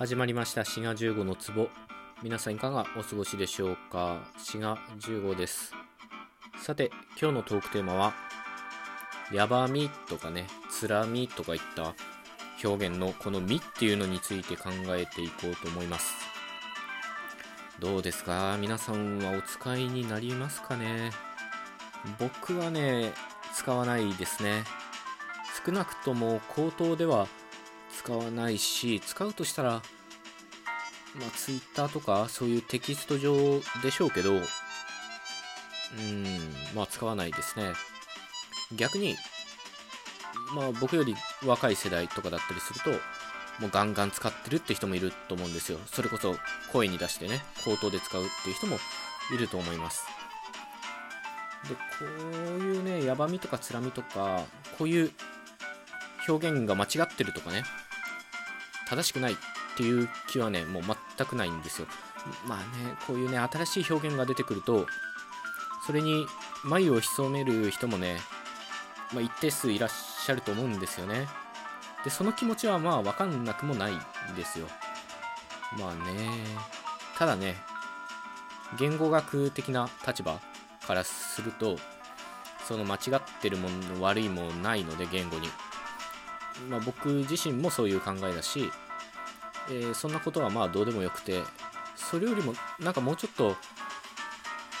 始まりました。滋賀15の壺。皆さんいかがお過ごしでしょうか？滋賀15です。さて今日のトークテーマはやばみとかねつらみとかいった表現のこの「み」っていうのについて考えていこうと思います。どうですか？皆さんはお使いになりますかね？僕はね使わないですね。少なくとも口頭では使わないし使うとしたらまあ Twitter とかそういうテキスト上でしょうけどうんまあ使わないですね。逆にまあ僕より若い世代とかだったりするともうガンガン使ってるって人もいると思うんですよ。それこそ声に出してね口頭で使うっていう人もいると思います。でこういうねやばみとかつらみとかこういう表現が間違ってるとかね正しくないっていう気はねもう全くないんですよ。まあねこういうね新しい表現が出てくるとそれに眉を潜める人もね、まあ、一定数いらっしゃると思うんですよね。でその気持ちはまあ分かんなくもないんですよ。まあねただね言語学的な立場からするとその間違ってるもの悪いものないので言語に。まあ、僕自身もそういう考えだし、えー、そんなことはまあどうでもよくてそれよりもなんかもうちょっと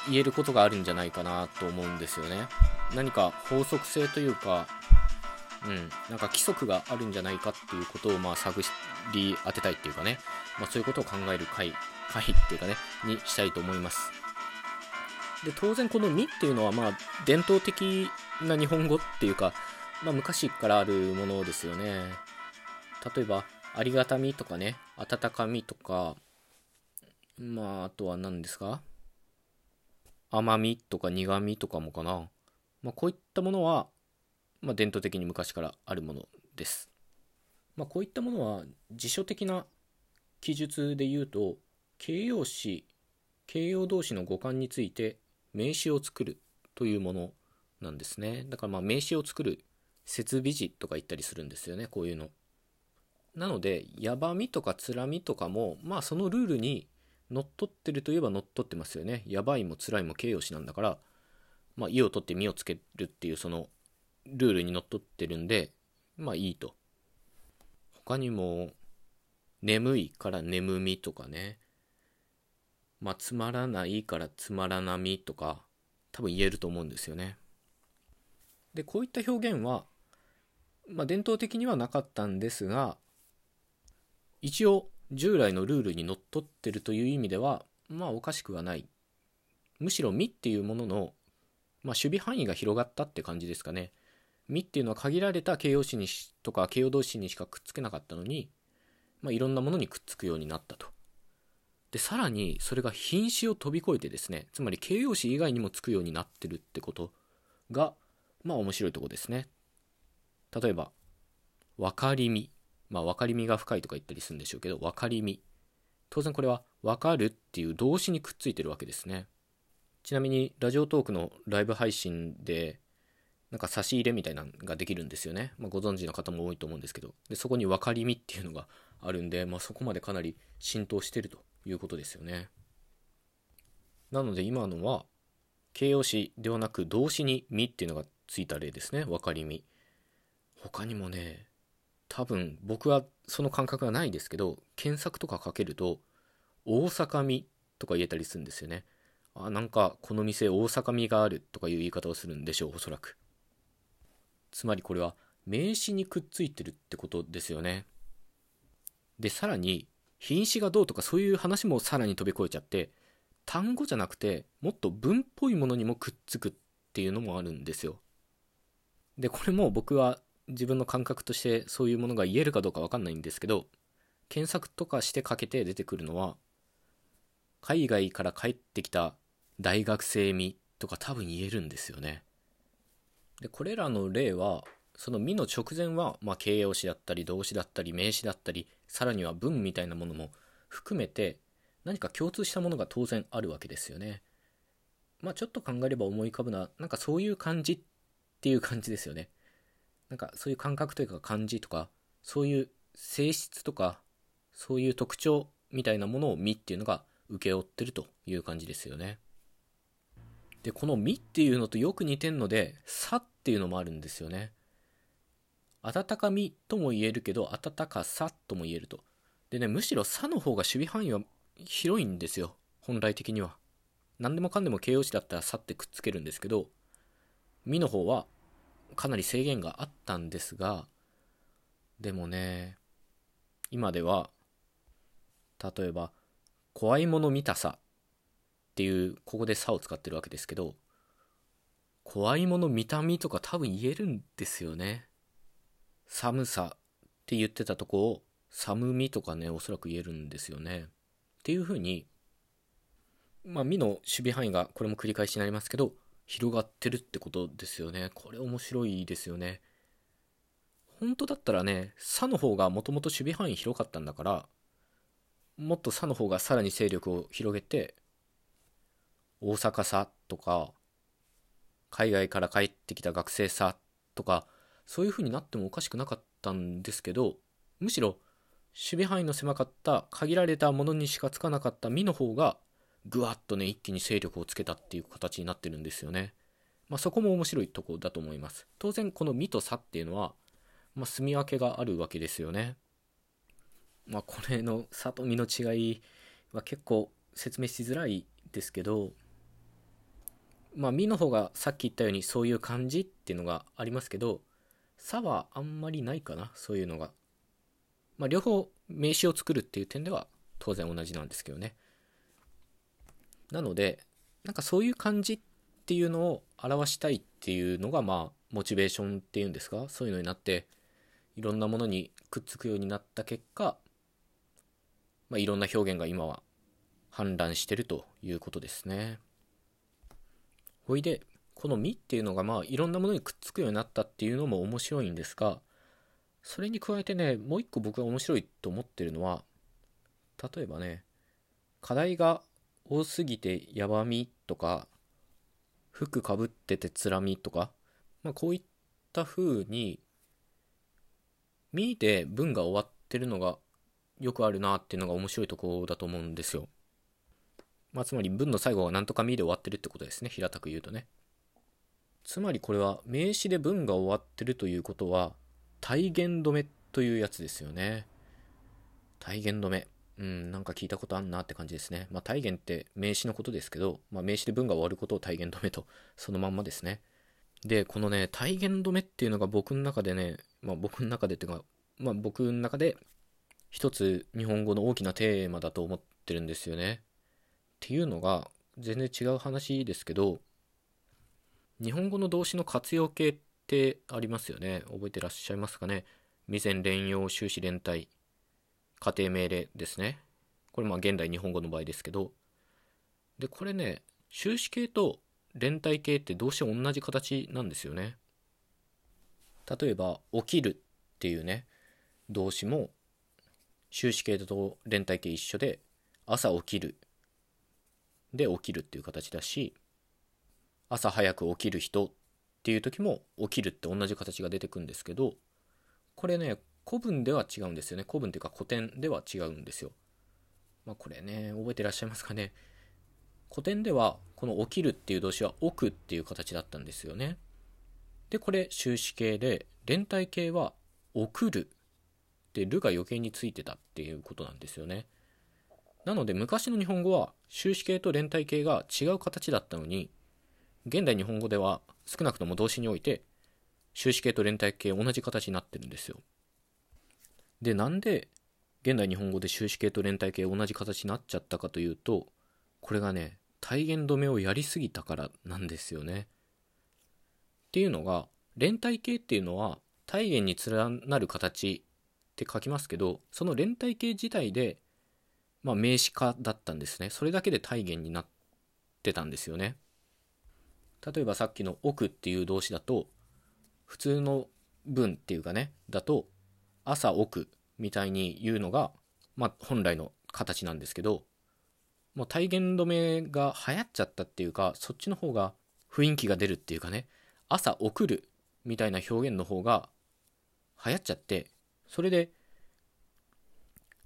言えることがあるんじゃないかなと思うんですよね。何か法則性というかうん、なんか規則があるんじゃないかっていうことをまあ探り当てたいっていうかね、まあ、そういうことを考える回回っていうかねにしたいと思います。で当然この「み」っていうのはまあ伝統的な日本語っていうかまあ、昔からあるものですよね。例えば、ありがたみとかね、温かみとか、まあ、あとは何ですか？甘みとか苦みとかもかな。まあ、こういったものは、まあ、伝統的に昔からあるものです。まあ、こういったものは辞書的な記述で言うと、形容詞、形容動詞の語感について名詞を作るというものなんですね。だからまあ名詞を作る設備時とか言ったりするんですよねこういうの。なのでやばみとかつらみとかもまあそのルールに乗っ取ってるといえば乗っ取ってますよね。やばいもつらいも形容詞なんだからまあ意を取って身をつけるっていうそのルールにのっとってるんでまあいいと。他にも眠いから眠みとかね。まあつまらないからつまらなみとか多分言えると思うんですよね。でこういった表現はまあ、伝統的にはなかったんですが一応従来のルールにのっとってるという意味ではまあおかしくはない。むしろ「み」っていうものの、まあ、守備範囲が広がったって感じですかね「み」っていうのは限られた形容詞にしとか形容動詞にしかくっつけなかったのに、まあ、いろんなものにくっつくようになったと。でさらにそれが品詞を飛び越えてですねつまり形容詞以外にもつくようになってるってことがまあ面白いとこですね。例えば、分かりみ。まあ、分かりみが深いとか言ったりするんでしょうけど、分かりみ。当然これは、分かるっていう動詞にくっついてるわけですね。ちなみに、ラジオトークのライブ配信で、なんか差し入れみたいなのができるんですよね。まあ、ご存知の方も多いと思うんですけど、でそこに分かりみっていうのがあるんで、まあ、そこまでかなり浸透してるということですよね。なので今のは、形容詞ではなく動詞にみっていうのがついた例ですね。分かりみ。他にもね、多分僕はその感覚がないですけど、検索とかかけると、大阪味とか言えたりするんですよね。あ、なんかこの店大阪味があるとかいう言い方をするんでしょう、おそらく。つまりこれは名詞にくっついてるってことですよね。で、さらに、品詞がどうとかそういう話もさらに飛び越えちゃって、単語じゃなくて、もっと文っぽいものにもくっつくっていうのもあるんですよ。で、これも僕は自分の感覚としてそういうものが言えるかどうかわかんないんですけど、検索とかしてかけて出てくるのは、海外から帰ってきた大学生味とか多分言えるんですよね。で、これらの例は、その味の直前は、まあ、形容詞だったり動詞だったり名詞だったり、さらには文みたいなものも含めて、何か共通したものが当然あるわけですよね。まあちょっと考えれば思い浮かぶのは、なんかそういう感じっていう感じですよね。なんかそういう感覚というか感じとか、そういう性質とか、そういう特徴みたいなものをみっていうのが請け負ってるという感じですよね。で、このみっていうのとよく似てんので、さっていうのもあるんですよね。温かみとも言えるけど、温かさとも言えると。でね、むしろさの方が守備範囲は広いんですよ。本来的には。何でもかんでも形容詞だったらさってくっつけるんですけど、みの方はかなり制限があったんですが、でもね、今では、例えば、怖いもの見たさっていう、ここでさを使ってるわけですけど、怖いもの見た目とか多分言えるんですよね。寒さって言ってたとこを寒みとかね、おそらく言えるんですよね。っていうふうに、まあ、みの守備範囲が、これも繰り返しになりますけど、広がってるってことですよね。これ面白いですよね。本当だったらね、さの方がもともと守備範囲広かったんだから、もっとさの方がさらに勢力を広げて、大阪さとか、海外から帰ってきた学生さとか、そういう風になってもおかしくなかったんですけど、むしろ守備範囲の狭かった限られたものにしかつかなかった実の方がぐわっとね一気に勢力をつけたっていう形になってるんですよね。まあ、そこも面白いとこだと思います。当然この実と差っていうのは、まあ、住み分けがあるわけですよね。まあ、これの差と実の違いは結構説明しづらいですけど、まあ、実の方がさっき言ったようにそういう感じっていうのがありますけど、差はあんまりないかな、そういうのが。まあ、両方名詞を作るっていう点では当然同じなんですけどね。なので、なんかそういう感じっていうのを表したいっていうのが、まあ、モチベーションっていうんですか、そういうのになって、いろんなものにくっつくようになった結果、まあ、いろんな表現が今は氾濫してるということですね。ほいで、この「み」っていうのがまあいろんなものにくっつくようになったっていうのも面白いんですが、それに加えてね、もう一個僕が面白いと思ってるのは、例えばね、課題が多すぎてやばみとか、服かぶっててつらみとか、まあこういった風に、みで文が終わってるのがよくあるなっていうのが面白いところだと思うんですよ。まあつまり文の最後がなんとかみで終わってるってことですね。平たく言うとね。つまりこれは名詞で文が終わってるということは、体言止めというやつですよね。体言止め。うん、なんか聞いたことあんなって感じですね。まあ、体言って名詞のことですけど、まあ、名詞で文が終わることを体言止めと、そのまんまですね。で、このね、体言止めっていうのが僕の中でね、まあ、僕の中でっていうか、まあ、僕の中で一つ日本語の大きなテーマだと思ってるんですよね。っていうのが、全然違う話ですけど、日本語の動詞の活用形ってありますよね。覚えてらっしゃいますかね。未然連用終始連帯仮定命令ですね。これまあ現代日本語の場合ですけど。で、これね、終止形と連帯形って動詞同じ形なんですよね。例えば、起きるっていうね、動詞も終止形と連帯形一緒で、朝起きるで起きるっていう形だし、朝早く起きる人っていう時も起きるって同じ形が出てくんですけどこれね古文では違うんですよね。古文っていうか古典では違うんですよ。まあこれね覚えてらっしゃいますかね。古典ではこの起きるっていう動詞は置くっていう形だったんですよね。でこれ終止形で連帯形は送る。でるが余計についてたっていうことなんですよね。なので昔の日本語は終止形と連帯形が違う形だったのに現代日本語では少なくとも動詞において終止形と連帯形同じ形になってるんですよ。で、なんで現代日本語で終止形と連帯形同じ形になっちゃったかというと、これがね、体言止めをやりすぎたからなんですよね。っていうのが、連帯形っていうのは体言に連なる形って書きますけど、その連帯形自体で、まあ名詞化だったんですね。それだけで体言になってたんですよね。例えばさっきの奥っていう動詞だと、普通の文っていうかね、だと、朝奥みたいに言うのが、まあ本来の形なんですけど、もう体言止めが流行っちゃったっていうか、そっちの方が雰囲気が出るっていうかね、朝送るみたいな表現の方が流行っちゃって、それで、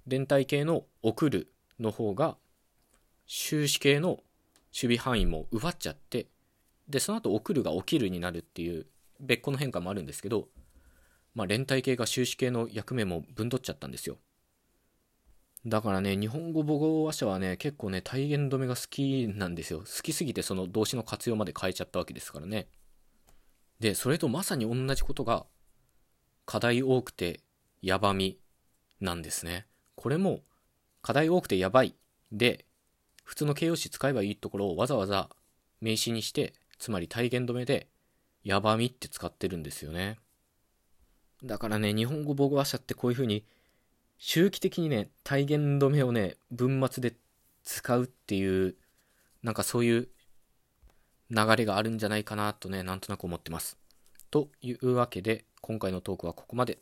連帯形の送るの方が終止形の守備範囲も奪っちゃってでその後送るが起きるになるっていう別個の変化もあるんですけど、まあ、連帯形が終止形の役目も分取っちゃったんですよ。だからね日本語母語話者はね結構ね体言止めが好きなんですよ。好きすぎてその動詞の活用まで変えちゃったわけですからね。でそれとまさに同じことが課題多くてやばみなんですね。これも課題多くてやばい。で普通の形容詞使えばいいところをわざわざ名詞にしてつまり体言止めでやばみって使ってるんですよね。だからね日本語母語話者ってこういう風に周期的にね体言止めをね文末で使うっていうなんかそういう流れがあるんじゃないかなとねなんとなく思ってます。というわけで今回のトークはここまで。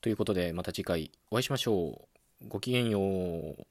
ということでまた次回お会いしましょう。ごきげんよう。